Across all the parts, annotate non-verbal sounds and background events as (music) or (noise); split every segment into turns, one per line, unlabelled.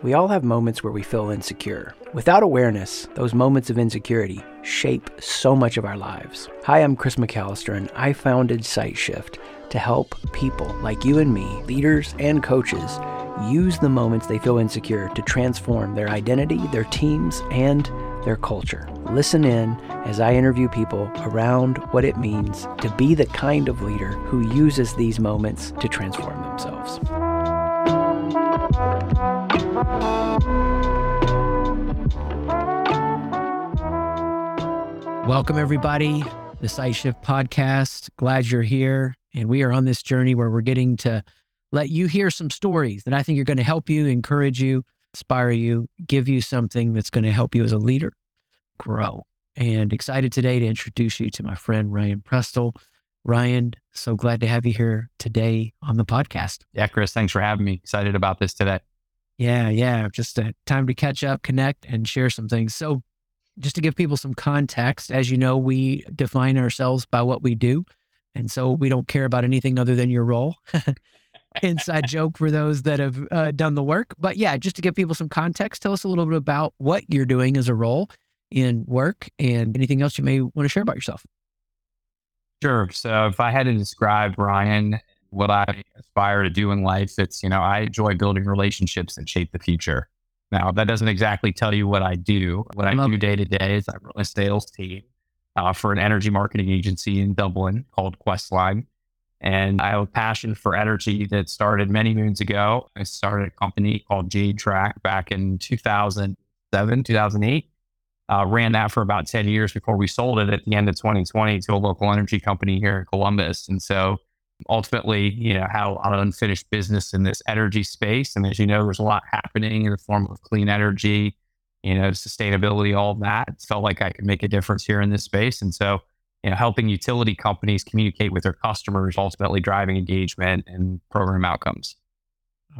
We all have moments where we feel insecure. Without awareness, those moments of insecurity shape so much of our lives. Hi, I'm Chris McAllister, and I founded SightShift to help people like you and me, leaders and coaches, use the moments they feel insecure to transform their identity, their teams, and their culture. Listen in as I interview people around what it means to be the kind of leader who uses these moments to transform themselves. Welcome, everybody. The SightShift podcast. Glad you're here. And we are on this journey where we're getting to let you hear some stories that I think are going to help you, encourage you, inspire you, give you something that's going to help you as a leader grow. And excited today to introduce you to my friend Ryan Prestel. Ryan, so glad to have you here today on the podcast.
Yeah, Chris, thanks for having me. Excited about this today.
Yeah, yeah. Just a time to catch up, connect, and share some things. So, just to give people some context, as you know, we define ourselves by what we do. And so we don't care about anything other than your role. (laughs) Inside joke for those that have uh, done the work. But yeah, just to give people some context, tell us a little bit about what you're doing as a role in work and anything else you may want to share about yourself.
Sure. So if I had to describe Ryan, what I aspire to do in life, it's, you know, I enjoy building relationships that shape the future. Now, that doesn't exactly tell you what I do. What I, do day to day is I run a sales team uh, for an energy marketing agency in Dublin called Questline. And I have a passion for energy that started many moons ago. I started a company called Jade Track back in 2007, 2008. Uh, ran that for about 10 years before we sold it at the end of 2020 to a local energy company here in Columbus. And so ultimately, you know, had a lot of unfinished business in this energy space. And as you know, there's a lot happening in the form of clean energy, you know, sustainability, all that. It felt like I could make a difference here in this space. And so, you know, helping utility companies communicate with their customers, ultimately driving engagement and program outcomes.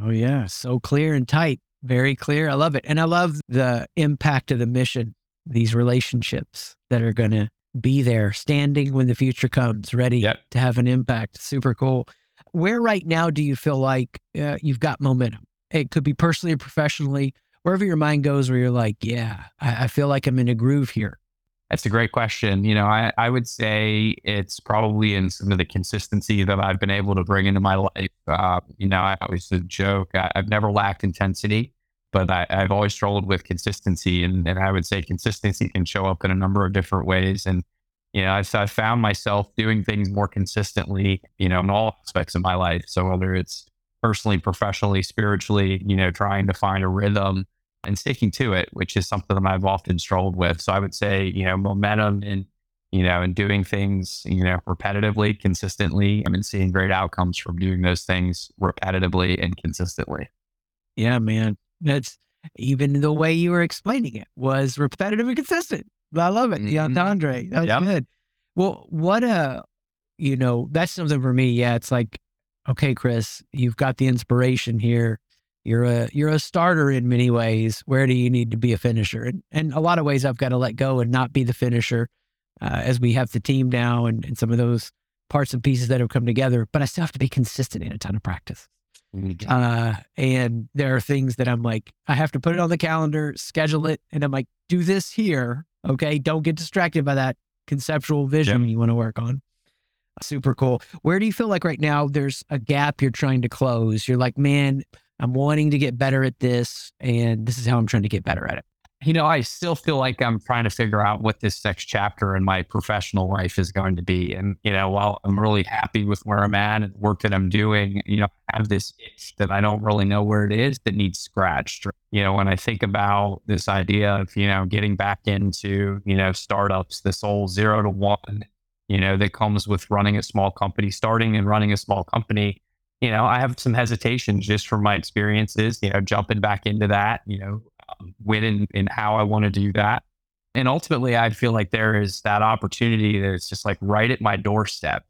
Oh, yeah. So clear and tight. Very clear. I love it. And I love the impact of the mission, these relationships that are going to be there, standing when the future comes, ready yep. to have an impact. Super cool. Where right now do you feel like uh, you've got momentum? It could be personally or professionally, wherever your mind goes, where you're like, yeah, I, I feel like I'm in a groove here.
That's a great question. You know, I, I would say it's probably in some of the consistency that I've been able to bring into my life. Uh, you know, I always joke, I, have never lacked intensity but I, have always struggled with consistency. And, and I would say consistency can show up in a number of different ways. And, you know, I've, I've found myself doing things more consistently, you know, in all aspects of my life. So whether it's personally, professionally, spiritually, you know, trying to find a rhythm and sticking to it, which is something that I've often struggled with. So I would say, you know, momentum and, you know, and doing things, you know, repetitively, consistently. I've been seeing great outcomes from doing those things repetitively and consistently.
Yeah, man. That's even the way you were explaining it was repetitive and consistent. I love it. Mm-hmm. Andre. That's yep. good. Well, what a, you know, that's something for me. Yeah. It's like, okay, Chris, you've got the inspiration here. You're a, you're a starter in many ways. Where do you need to be a finisher? And, and a lot of ways I've got to let go and not be the finisher uh, as we have the team now and, and some of those parts and pieces that have come together, but I still have to be consistent in a ton of practice. Uh, and there are things that I'm like, I have to put it on the calendar, schedule it, and I'm like, do this here. Okay. Don't get distracted by that conceptual vision yep. you want to work on. Super cool. Where do you feel like right now there's a gap you're trying to close? You're like, man, I'm wanting to get better at this, and this is how I'm trying to get better at it
you know, I still feel like I'm trying to figure out what this next chapter in my professional life is going to be. And, you know, while I'm really happy with where I'm at and the work that I'm doing, you know, I have this itch that I don't really know where it is that needs scratched. You know, when I think about this idea of, you know, getting back into, you know, startups, this whole zero to one, you know, that comes with running a small company, starting and running a small company, you know, I have some hesitations just from my experiences, you know, jumping back into that, you know, when and, and how I want to do that. And ultimately, I feel like there is that opportunity that's just like right at my doorstep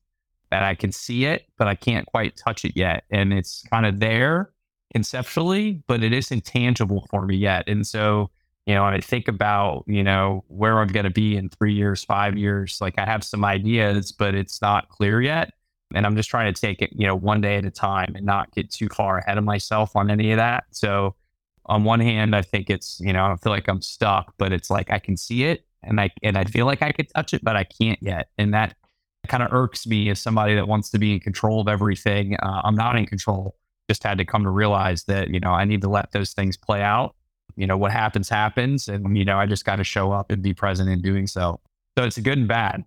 that I can see it, but I can't quite touch it yet. And it's kind of there conceptually, but it isn't tangible for me yet. And so, you know, I think about, you know, where I'm going to be in three years, five years, like I have some ideas, but it's not clear yet. And I'm just trying to take it, you know, one day at a time and not get too far ahead of myself on any of that. So, on one hand, I think it's, you know, I don't feel like I'm stuck, but it's like I can see it and I and I feel like I could touch it, but I can't yet. And that kind of irks me as somebody that wants to be in control of everything. Uh, I'm not in control. Just had to come to realize that, you know, I need to let those things play out. You know, what happens, happens. And, you know, I just got to show up and be present in doing so. So it's a good and bad.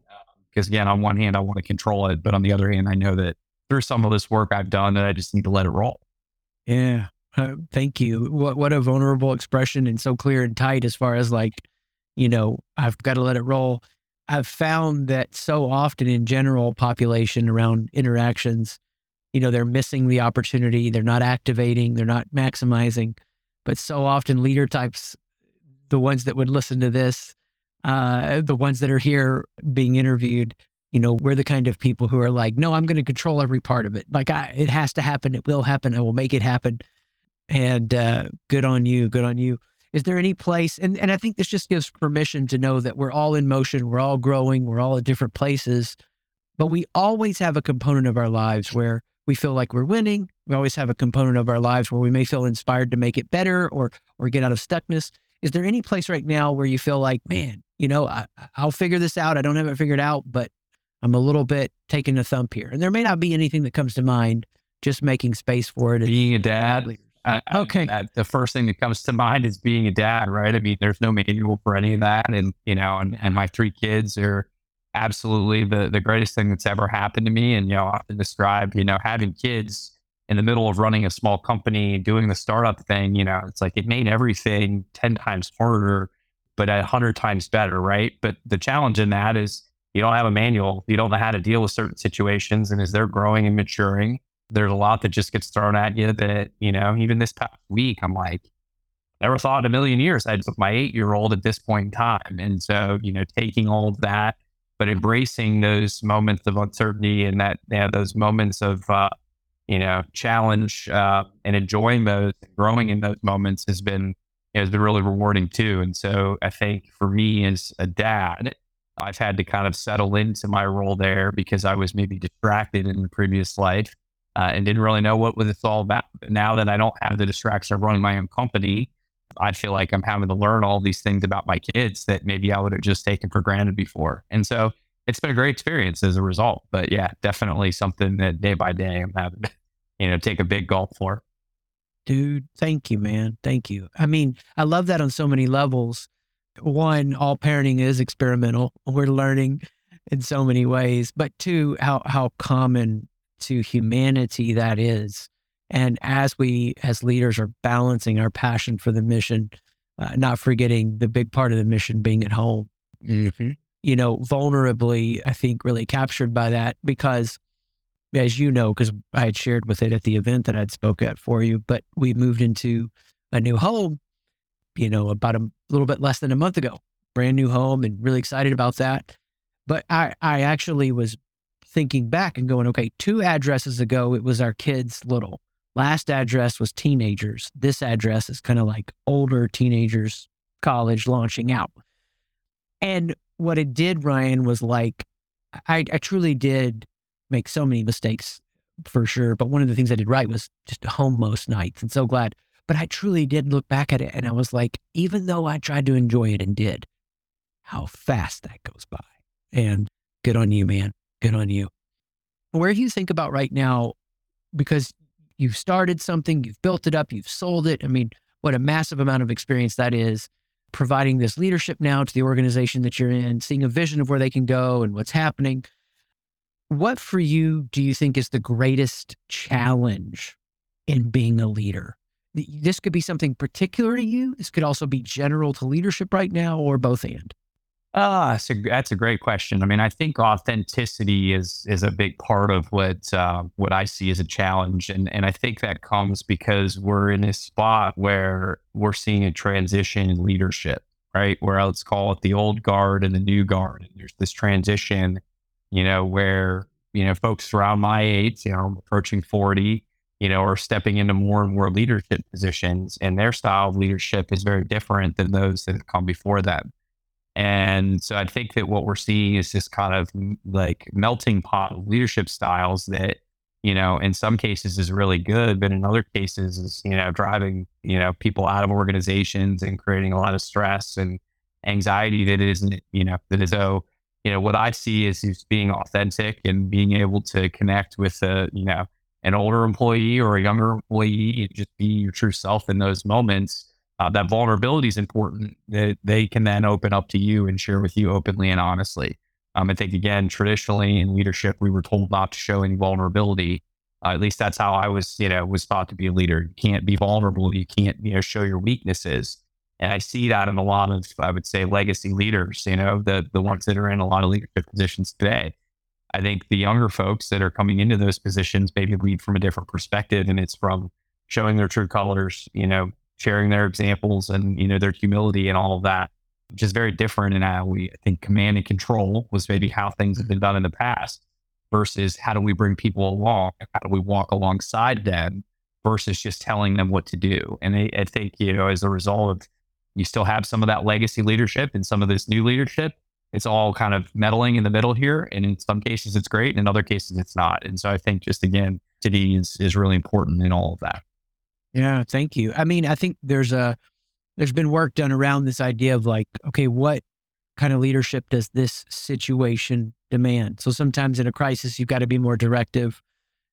Because again, on one hand, I want to control it. But on the other hand, I know that through some of this work I've done, that I just need to let it roll.
Yeah. Uh, thank you. What, what a vulnerable expression and so clear and tight as far as like, you know, I've got to let it roll. I've found that so often in general population around interactions, you know, they're missing the opportunity. They're not activating. They're not maximizing. But so often leader types, the ones that would listen to this, uh, the ones that are here being interviewed, you know, we're the kind of people who are like, no, I'm going to control every part of it. Like, I, it has to happen. It will happen. I will make it happen. And uh, good on you. Good on you. Is there any place, and, and I think this just gives permission to know that we're all in motion, we're all growing, we're all at different places, but we always have a component of our lives where we feel like we're winning. We always have a component of our lives where we may feel inspired to make it better or or get out of stuckness. Is there any place right now where you feel like, man, you know, I, I'll figure this out. I don't have it figured out, but I'm a little bit taking a thump here. And there may not be anything that comes to mind, just making space for it.
Being a dad, I, okay. I, the first thing that comes to mind is being a dad, right? I mean, there's no manual for any of that. And, you know, and, and my three kids are absolutely the, the greatest thing that's ever happened to me. And, you know, I often describe, you know, having kids in the middle of running a small company, doing the startup thing, you know, it's like it made everything 10 times harder, but a hundred times better, right? But the challenge in that is you don't have a manual. You don't know how to deal with certain situations. And as they're growing and maturing, there's a lot that just gets thrown at you that, you know, even this past week, I'm like, never thought in a million years I'd with my eight year old at this point in time. And so, you know, taking all of that, but embracing those moments of uncertainty and that, you know, those moments of, uh, you know, challenge uh, and enjoying those, growing in those moments has been, has been really rewarding too. And so I think for me as a dad, I've had to kind of settle into my role there because I was maybe distracted in the previous life uh, and didn't really know what was it's all about. Now that I don't have the distraction of running my own company, I feel like I'm having to learn all these things about my kids that maybe I would have just taken for granted before. And so it's been a great experience as a result. But yeah, definitely something that day by day I'm having to, (laughs) you know, take a big gulp for.
Dude, thank you, man. Thank you. I mean, I love that on so many levels. One, all parenting is experimental. We're learning in so many ways. But two, how how common to humanity that is. And as we, as leaders, are balancing our passion for the mission, uh, not forgetting the big part of the mission being at home, mm-hmm. you know, vulnerably, I think really captured by that because, as you know, because I had shared with it at the event that I'd spoke at for you, but we moved into a new home, you know, about a little bit less than a month ago, brand new home and really excited about that. But I, I actually was thinking back and going, okay, two addresses ago, it was our kids little. Last address was teenagers. This address is kind of like older teenagers, college launching out. And what it did, Ryan, was like, I, I truly did make so many mistakes for sure. But one of the things I did right was just home most nights and so glad. But I truly did look back at it and I was like, even though I tried to enjoy it and did, how fast that goes by. And good on you, man. Good on you. Where do you think about right now? Because you've started something, you've built it up, you've sold it. I mean, what a massive amount of experience that is providing this leadership now to the organization that you're in, seeing a vision of where they can go and what's happening. What for you do you think is the greatest challenge in being a leader? This could be something particular to you. This could also be general to leadership right now, or both and.
Ah, that's a, that's a great question. I mean, I think authenticity is is a big part of what uh, what I see as a challenge, and and I think that comes because we're in a spot where we're seeing a transition in leadership, right? Where let's call it the old guard and the new guard, and there's this transition, you know, where you know folks around my age, you know, approaching forty, you know, are stepping into more and more leadership positions, and their style of leadership is very different than those that have come before them and so I think that what we're seeing is this kind of like melting pot of leadership styles that you know, in some cases is really good, but in other cases is, you know, driving, you know, people out of organizations and creating a lot of stress and anxiety that isn't, you know, that is so, you know, what I see is, is being authentic and being able to connect with a, you know, an older employee or a younger employee just be your true self in those moments. Uh, that vulnerability is important. That they can then open up to you and share with you openly and honestly. Um, I think again, traditionally in leadership, we were told not to show any vulnerability. Uh, at least that's how I was, you know, was thought to be a leader. You can't be vulnerable. You can't, you know, show your weaknesses. And I see that in a lot of, I would say, legacy leaders. You know, the the ones that are in a lot of leadership positions today. I think the younger folks that are coming into those positions maybe lead from a different perspective, and it's from showing their true colors. You know, sharing their examples and you know their humility and all of that which is very different in how we I think command and control was maybe how things have been done in the past versus how do we bring people along? How do we walk alongside them versus just telling them what to do? And I, I think, you know, as a result of you still have some of that legacy leadership and some of this new leadership. It's all kind of meddling in the middle here. And in some cases it's great. And in other cases it's not. And so I think just again, today is, is really important in all of that.
Yeah, thank you. I mean, I think there's a there's been work done around this idea of like, okay, what kind of leadership does this situation demand? So sometimes in a crisis, you've got to be more directive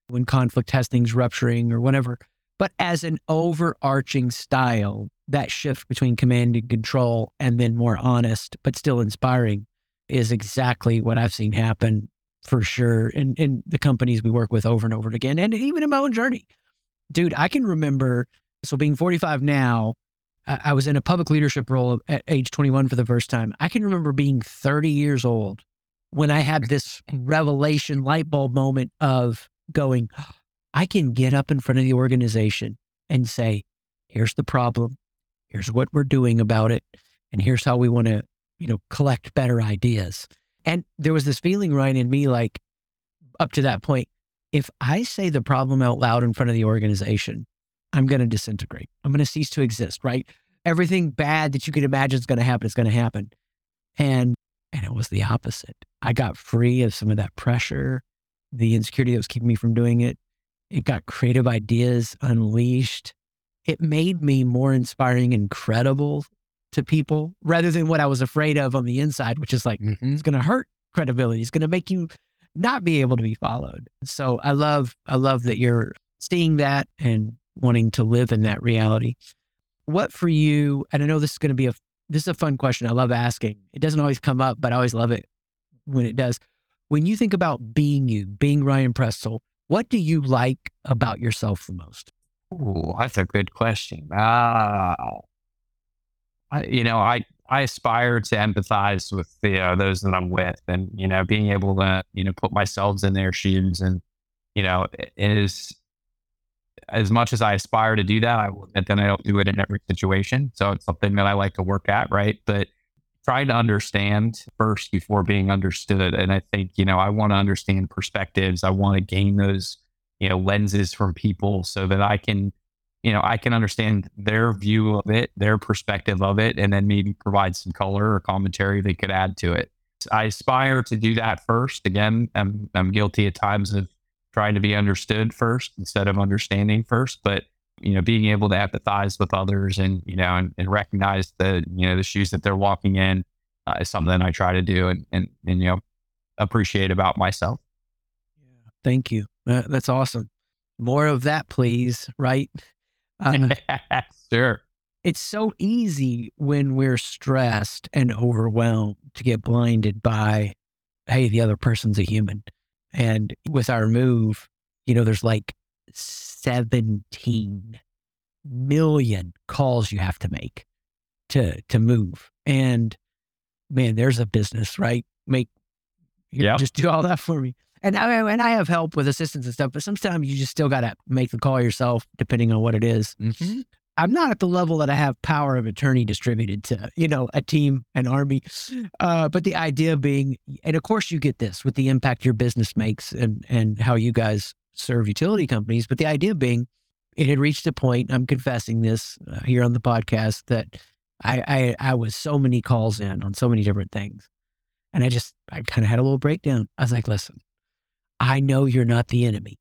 when conflict has things rupturing or whatever. But as an overarching style, that shift between command and control and then more honest, but still inspiring is exactly what I've seen happen for sure in, in the companies we work with over and over again. And even in my own journey. Dude, I can remember, so being 45 now, I was in a public leadership role at age 21 for the first time. I can remember being 30 years old when I had this revelation light bulb moment of going, I can get up in front of the organization and say, here's the problem. Here's what we're doing about it. And here's how we want to, you know, collect better ideas. And there was this feeling right in me, like up to that point, if I say the problem out loud in front of the organization, I'm going to disintegrate. I'm going to cease to exist, right? Everything bad that you could imagine is going to happen is going to happen. And and it was the opposite. I got free of some of that pressure, the insecurity that was keeping me from doing it. It got creative ideas unleashed. It made me more inspiring and credible to people rather than what I was afraid of on the inside, which is like, mm-hmm. it's going to hurt credibility. It's going to make you not be able to be followed. So I love, I love that you're seeing that and wanting to live in that reality. What for you, and I know this is going to be a this is a fun question. I love asking. It doesn't always come up, but I always love it when it does. When you think about being you, being Ryan Prestel, what do you like about yourself the most?
Oh, that's a good question. Ah, I, you know, I I aspire to empathize with the, uh, those that I'm with, and you know, being able to you know put myself in their shoes, and you know, it is as much as I aspire to do that, I will I don't do it in every situation. So it's something that I like to work at, right? But trying to understand first before being understood. And I think, you know, I want to understand perspectives. I want to gain those, you know, lenses from people so that I can, you know, I can understand their view of it, their perspective of it, and then maybe provide some color or commentary they could add to it. I aspire to do that first. Again, I'm, I'm guilty at times of trying to be understood first instead of understanding first. But you know, being able to empathize with others and you know, and, and recognize the you know the shoes that they're walking in uh, is something I try to do and, and and you know appreciate about myself.
Yeah, thank you. Uh, that's awesome. More of that, please. Right?
Uh, (laughs) sure.
It's so easy when we're stressed and overwhelmed to get blinded by, hey, the other person's a human. And with our move, you know, there's like 17 million calls you have to make to to move. And man, there's a business, right? Make yeah, just do all that for me. And I and I have help with assistance and stuff, but sometimes you just still got to make the call yourself, depending on what it is. Mm-hmm. I'm not at the level that I have power of attorney distributed to, you know, a team, an army. Uh, but the idea being, and of course you get this with the impact your business makes and, and how you guys serve utility companies. But the idea being, it had reached a point, I'm confessing this uh, here on the podcast, that I, I, I was so many calls in on so many different things. And I just, I kind of had a little breakdown. I was like, listen, I know you're not the enemy.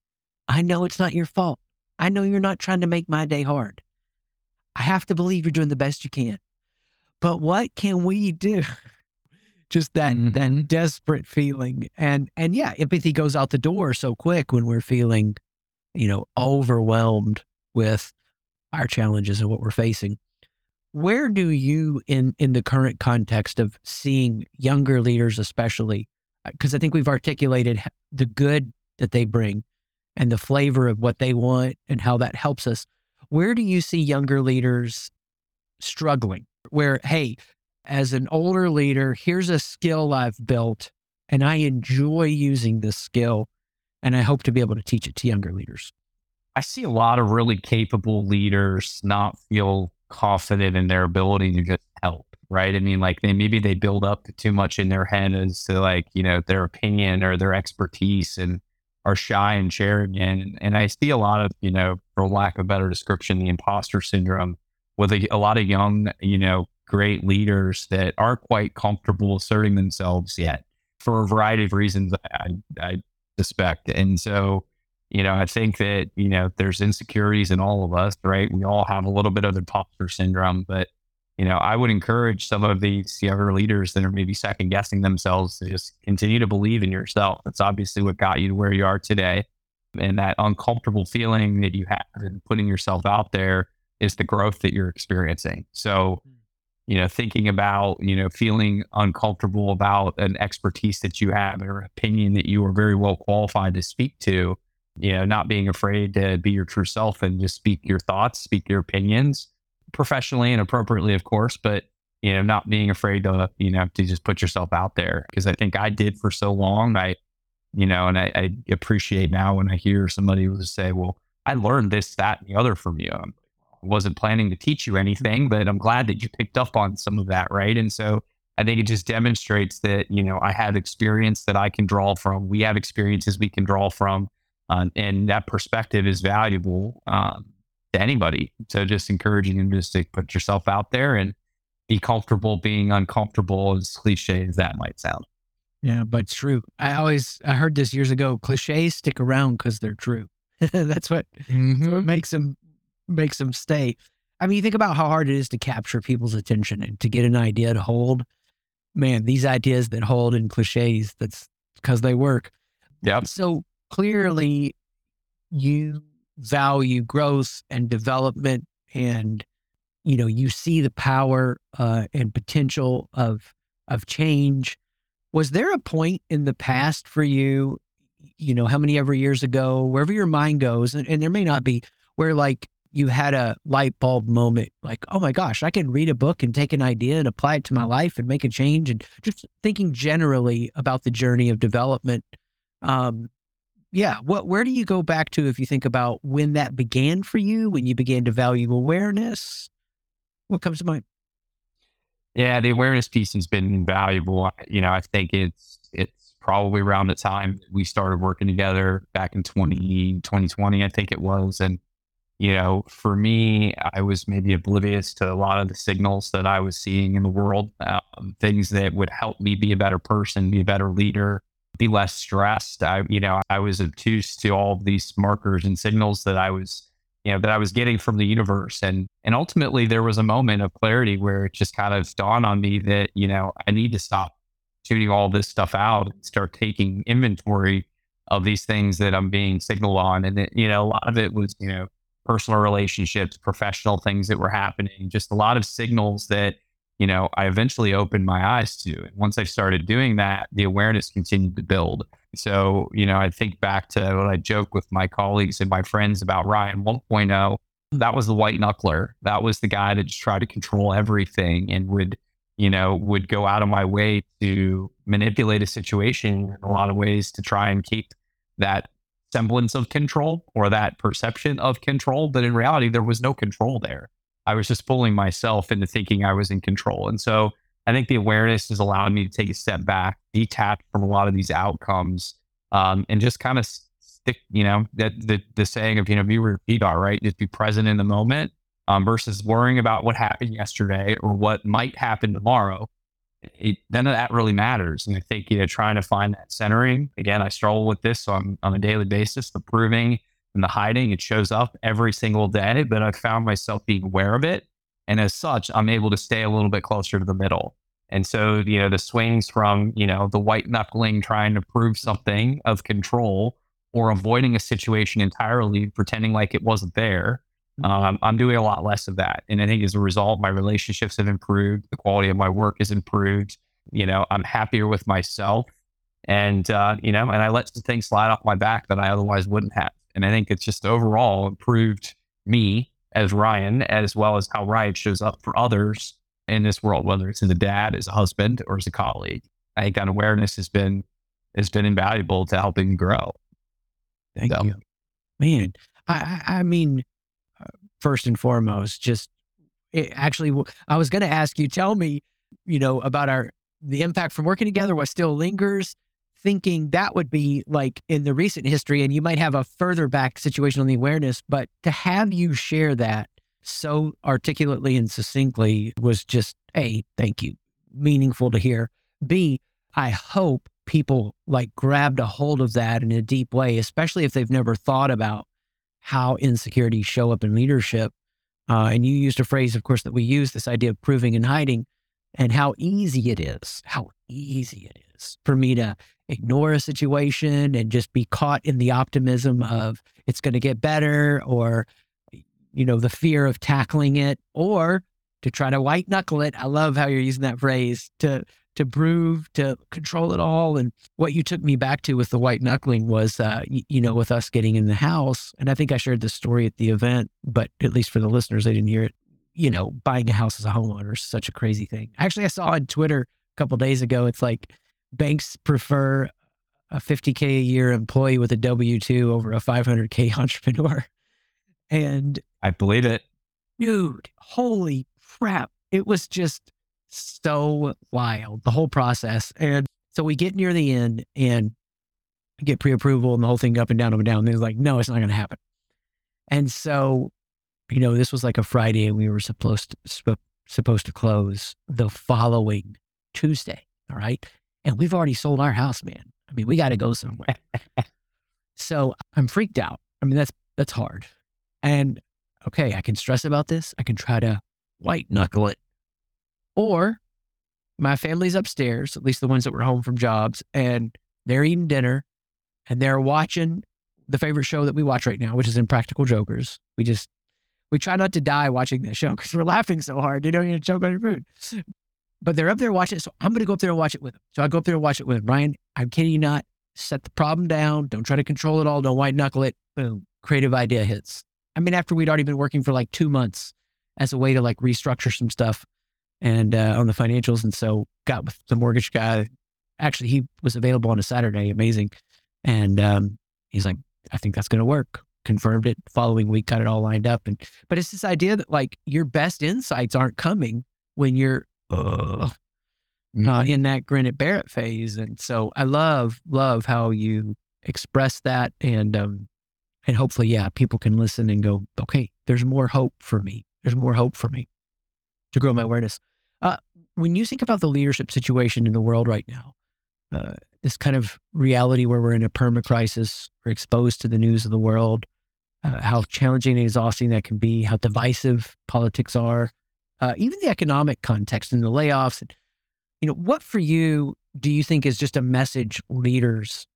I know it's not your fault. I know you're not trying to make my day hard. I have to believe you're doing the best you can. But what can we do? (laughs) Just that mm-hmm. that desperate feeling. And and yeah, empathy goes out the door so quick when we're feeling, you know, overwhelmed with our challenges and what we're facing. Where do you in in the current context of seeing younger leaders especially because I think we've articulated the good that they bring and the flavor of what they want and how that helps us. Where do you see younger leaders struggling? Where, hey, as an older leader, here's a skill I've built and I enjoy using this skill and I hope to be able to teach it to younger leaders.
I see a lot of really capable leaders not feel confident in their ability to just help right? I mean, like they maybe they build up too much in their head as to like you know their opinion or their expertise and are shy and sharing. And, and I see a lot of you know, for lack of a better description, the imposter syndrome with a, a lot of young you know great leaders that aren't quite comfortable asserting themselves yet for a variety of reasons. I, I suspect, and so you know, I think that, you know, there's insecurities in all of us, right? We all have a little bit of imposter syndrome, but you know, I would encourage some of these younger leaders that are maybe second guessing themselves to just continue to believe in yourself. That's obviously what got you to where you are today. And that uncomfortable feeling that you have in putting yourself out there is the growth that you're experiencing. So, hmm. you know, thinking about, you know, feeling uncomfortable about an expertise that you have or opinion that you are very well qualified to speak to, you know, not being afraid to be your true self and just speak your thoughts, speak your opinions professionally and appropriately, of course, but you know, not being afraid to, you know, to just put yourself out there. Cause I think I did for so long. I, you know, and I, I appreciate now when I hear somebody who say, well, I learned this, that, and the other from you. I wasn't planning to teach you anything, but I'm glad that you picked up on some of that. Right. And so I think it just demonstrates that, you know, I have experience that I can draw from. We have experiences we can draw from. Uh, and that perspective is valuable. Um, to anybody. So just encouraging them just to put yourself out there and be comfortable being uncomfortable, as cliche as that might sound.
Yeah, but it's true. I always I heard this years ago. Cliches stick around because they're true. (laughs) that's what, mm-hmm. what makes them makes them stay. I mean, you think about how hard it is to capture people's attention and to get an idea to hold. Man, these ideas that hold in cliches, that's because they work.
Yeah.
So clearly, you value growth and development and you know you see the power uh, and potential of of change. Was there a point in the past for you you know how many ever years ago wherever your mind goes and, and there may not be where like you had a light bulb moment like oh my gosh i can read a book and take an idea and apply it to my life and make a change and just thinking generally about the journey of development um, yeah what where do you go back to if you think about when that began for you when you began to value awareness? What comes to mind?
Yeah the awareness piece has been invaluable. You know i think it's it's probably around the time we started working together back in 20, 2020 i think it was. And you know for me i was maybe oblivious to a lot of the signals that i was seeing in the world um, things that would help me be a better person be a better leader be less stressed. I, you know, I was obtuse to all these markers and signals that I was, you know, that I was getting from the universe. And and ultimately there was a moment of clarity where it just kind of dawned on me that, you know, I need to stop tuning all this stuff out and start taking inventory of these things that I'm being signaled on. And it, you know, a lot of it was, you know, personal relationships, professional things that were happening, just a lot of signals that you know, I eventually opened my eyes to. And once I started doing that, the awareness continued to build. So, you know, I think back to what I joke with my colleagues and my friends about Ryan 1.0. That was the white knuckler. That was the guy that just tried to control everything and would, you know, would go out of my way to manipulate a situation in a lot of ways to try and keep that semblance of control or that perception of control. But in reality, there was no control there. I was just fooling myself into thinking I was in control. And so I think the awareness has allowed me to take a step back, detach from a lot of these outcomes, um, and just kind of stick, you know, that the, the saying of, you know, be repeat are right? Just be present in the moment um, versus worrying about what happened yesterday or what might happen tomorrow. It, none of that really matters. And I think, you know, trying to find that centering, again, I struggle with this so I'm, on a daily basis, the proving and the hiding. It shows up every single day, but I found myself being aware of it. And as such, I'm able to stay a little bit closer to the middle. And so, you know, the swings from, you know, the white knuckling trying to prove something of control or avoiding a situation entirely, pretending like it wasn't there. Mm-hmm. Um, I'm doing a lot less of that. And I think as a result, my relationships have improved. The quality of my work has improved. You know, I'm happier with myself. And, uh, you know, and I let some things slide off my back that I otherwise wouldn't have. And I think it's just overall improved me as Ryan, as well as how Ryan shows up for others in this world, whether it's as a dad, as a husband, or as a colleague. I think that awareness has been has been invaluable to helping grow.
Thank so. you, man. I I mean, uh, first and foremost, just it, actually, I was going to ask you, tell me, you know, about our the impact from working together. What still lingers? Thinking that would be like in the recent history, and you might have a further back situation on the awareness, but to have you share that so articulately and succinctly was just A, thank you, meaningful to hear. B, I hope people like grabbed a hold of that in a deep way, especially if they've never thought about how insecurities show up in leadership. Uh, and you used a phrase, of course, that we use this idea of proving and hiding, and how easy it is, how easy it is for me to ignore a situation and just be caught in the optimism of it's going to get better or you know, the fear of tackling it or to try to white knuckle it. I love how you're using that phrase to to prove to control it all. And what you took me back to with the white knuckling was, uh, y- you know, with us getting in the house. And I think I shared the story at the event, but at least for the listeners, they didn't hear it. You know, buying a house as a homeowner is such a crazy thing. Actually, I saw on Twitter a couple days ago. It's like banks prefer a 50k a year employee with a W two over a 500k (laughs) entrepreneur. And
I believe it.
Dude, holy crap. It was just so wild, the whole process. And so we get near the end and get pre approval and the whole thing up and down, up and down. And they're like, no, it's not going to happen. And so, you know, this was like a Friday and we were supposed to, sp- supposed to close the following Tuesday. All right. And we've already sold our house, man. I mean, we got to go somewhere. so I'm freaked out. I mean, that's, that's hard. And okay, I can stress about this. I can try to white knuckle it. Or my family's upstairs, at least the ones that were home from jobs, and they're eating dinner and they're watching the favorite show that we watch right now, which is Impractical Jokers. We just, we try not to die watching that show because we're laughing so hard. You know, you choke on your food. But they're up there watching it. So I'm going to go up there and watch it with them. So I go up there and watch it with them. Ryan, I'm kidding you not. Set the problem down. Don't try to control it all. Don't white knuckle it. Boom. Creative idea hits. I mean, after we'd already been working for like two months as a way to like restructure some stuff and uh, on the financials. And so got with the mortgage guy. Actually, he was available on a Saturday. Amazing. And um, he's like, I think that's going to work. Confirmed it. Following week, got it all lined up. And but it's this idea that like your best insights aren't coming when you're uh, uh, in that grin at Barrett phase. And so I love love how you express that and um, and hopefully, yeah, people can listen and go, okay, there's more hope for me. There's more hope for me to grow my awareness. Uh, when you think about the leadership situation in the world right now, uh, this kind of reality where we're in a perma crisis, we're exposed to the news of the world, uh, how challenging and exhausting that can be, how divisive politics are, uh, even the economic context and the layoffs. And, you know, what for you do you think is just a message leaders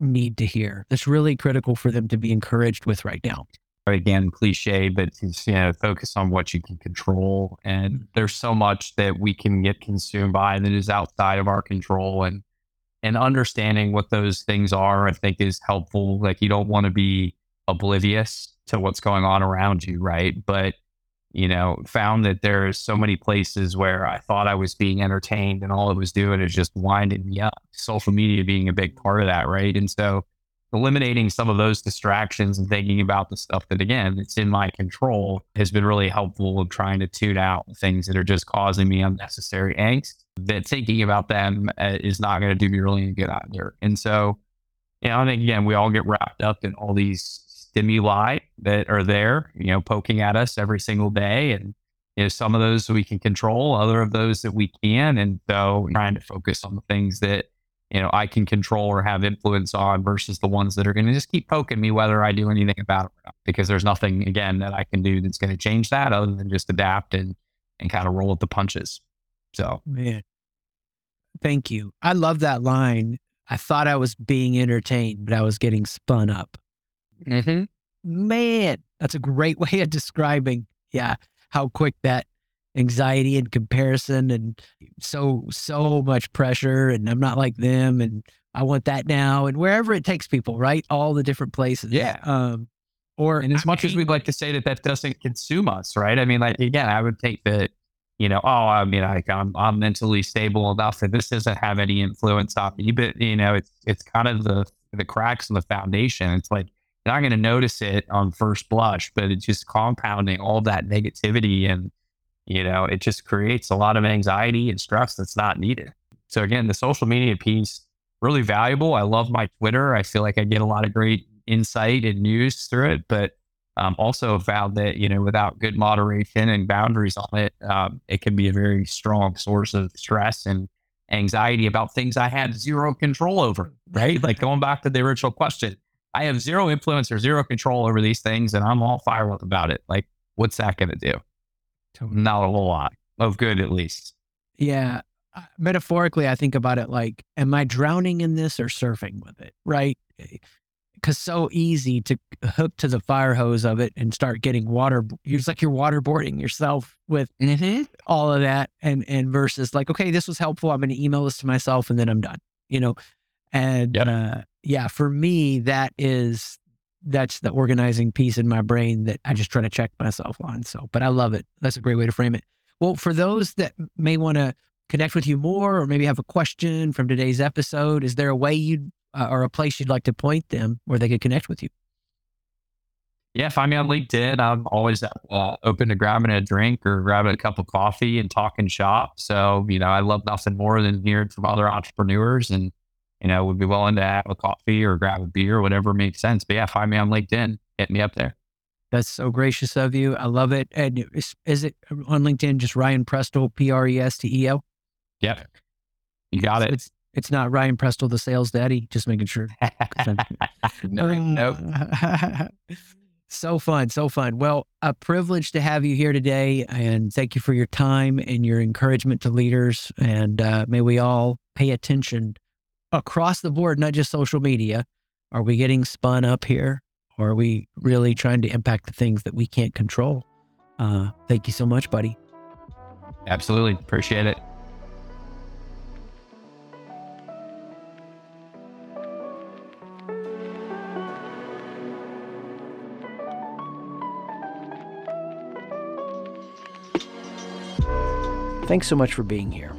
need to hear that's really critical for them to be encouraged with right now?
Again, cliche, but it's, you know, focus on what you can control. And mm-hmm. there's so much that we can get consumed by that is outside of our control. And and understanding what those things are, I think is helpful. Like you don't want to be oblivious to what's going on around you, right? But you know, found that there's so many places where I thought I was being entertained and all it was doing is just winding me up. Social media being a big part of that, right? And so eliminating some of those distractions and thinking about the stuff that again it's in my control has been really helpful in trying to tune out things that are just causing me unnecessary angst that thinking about them uh, is not going to do me really any good either and so you know i think again we all get wrapped up in all these stimuli that are there, you know, poking at us every single day. And you know, some of those we can control, other of those that we can. And so trying to focus on the things that you know, I can control or have influence on versus the ones that are going to just keep poking me whether I do anything about it or not. Because there's nothing, again, that I can do that's going to change that other than just adapt and, and kind of roll with the punches. So,
man, thank you. I love that line. I thought I was being entertained, but I was getting spun up.
Mm-hmm.
Man, that's a great (laughs) way of describing, yeah, how quick that anxiety and comparison and so so much pressure and I'm not like them and I want that now and wherever it takes people, right? All the different places.
Yeah.
Um
or and as much as we'd like to say that that doesn't consume us, right? I mean, like again, I would take that, you know, oh, I mean, like I'm I'm mentally stable enough that this doesn't have any influence on me, but you know, it's it's kind of the the cracks in the foundation. It's like not going to notice it on first blush, but it's just compounding all that negativity and you know, it just creates a lot of anxiety and stress that's not needed. So again, the social media piece really valuable. I love my Twitter. I feel like I get a lot of great insight and news through it, but um, also found that you know without good moderation and boundaries on it, um, it can be a very strong source of stress and anxiety about things I had zero control over. Right, like going back to the original question, I have zero influence or zero control over these things, and I'm all fired up about it. Like, what's that going to do? Not a whole lot of good, at least.
Yeah. Metaphorically, I think about it like, am I drowning in this or surfing with it? Right. Because eh, so easy to hook to the fire hose of it and start getting water. It's like you're waterboarding yourself with
mm-hmm.
all of that, and and versus like, okay, this was helpful. I'm going to email this to myself, and then I'm done. You know, and yep. uh, yeah, for me, that is that's the organizing piece in my brain that I just try to check myself on. So, but I love it. That's a great way to frame it. Well, for those that may want to connect with you more or maybe have a question from today's episode, is there a way you uh, or a place you'd like to point them where they could connect with you?
Yeah, find me on LinkedIn. I'm always uh, open to grabbing a drink or grabbing a cup of coffee and talking shop. So, you know, I love nothing more than hearing from other entrepreneurs and you know, would be willing to have a coffee or grab a beer, or whatever makes sense. But yeah, find me on LinkedIn, hit me up there.
That's so gracious of you. I love it. And is, is it on LinkedIn just Ryan Prestel, P R E S T E L?
Yep. You got so it.
It's it's not Ryan Prestel, the sales daddy. Just making sure. (laughs)
no, nope. (laughs)
so fun, so fun. Well, a privilege to have you here today, and thank you for your time and your encouragement to leaders. And uh, may we all pay attention across the board, not just social media? Are we getting spun up here? Or are we really trying to impact the things that we can't control? Uh, thank you so much, buddy.
Absolutely. Appreciate it.
Thanks so much for being here.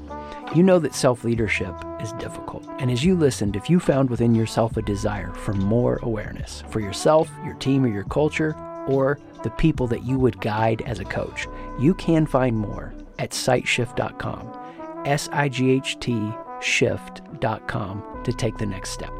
You know that self leadership is difficult. And as you listened, if you found within yourself a desire for more awareness for yourself, your team, or your culture, or the people that you would guide as a coach, you can find more at sightshift.com, S I G H T shift.com to take the next step.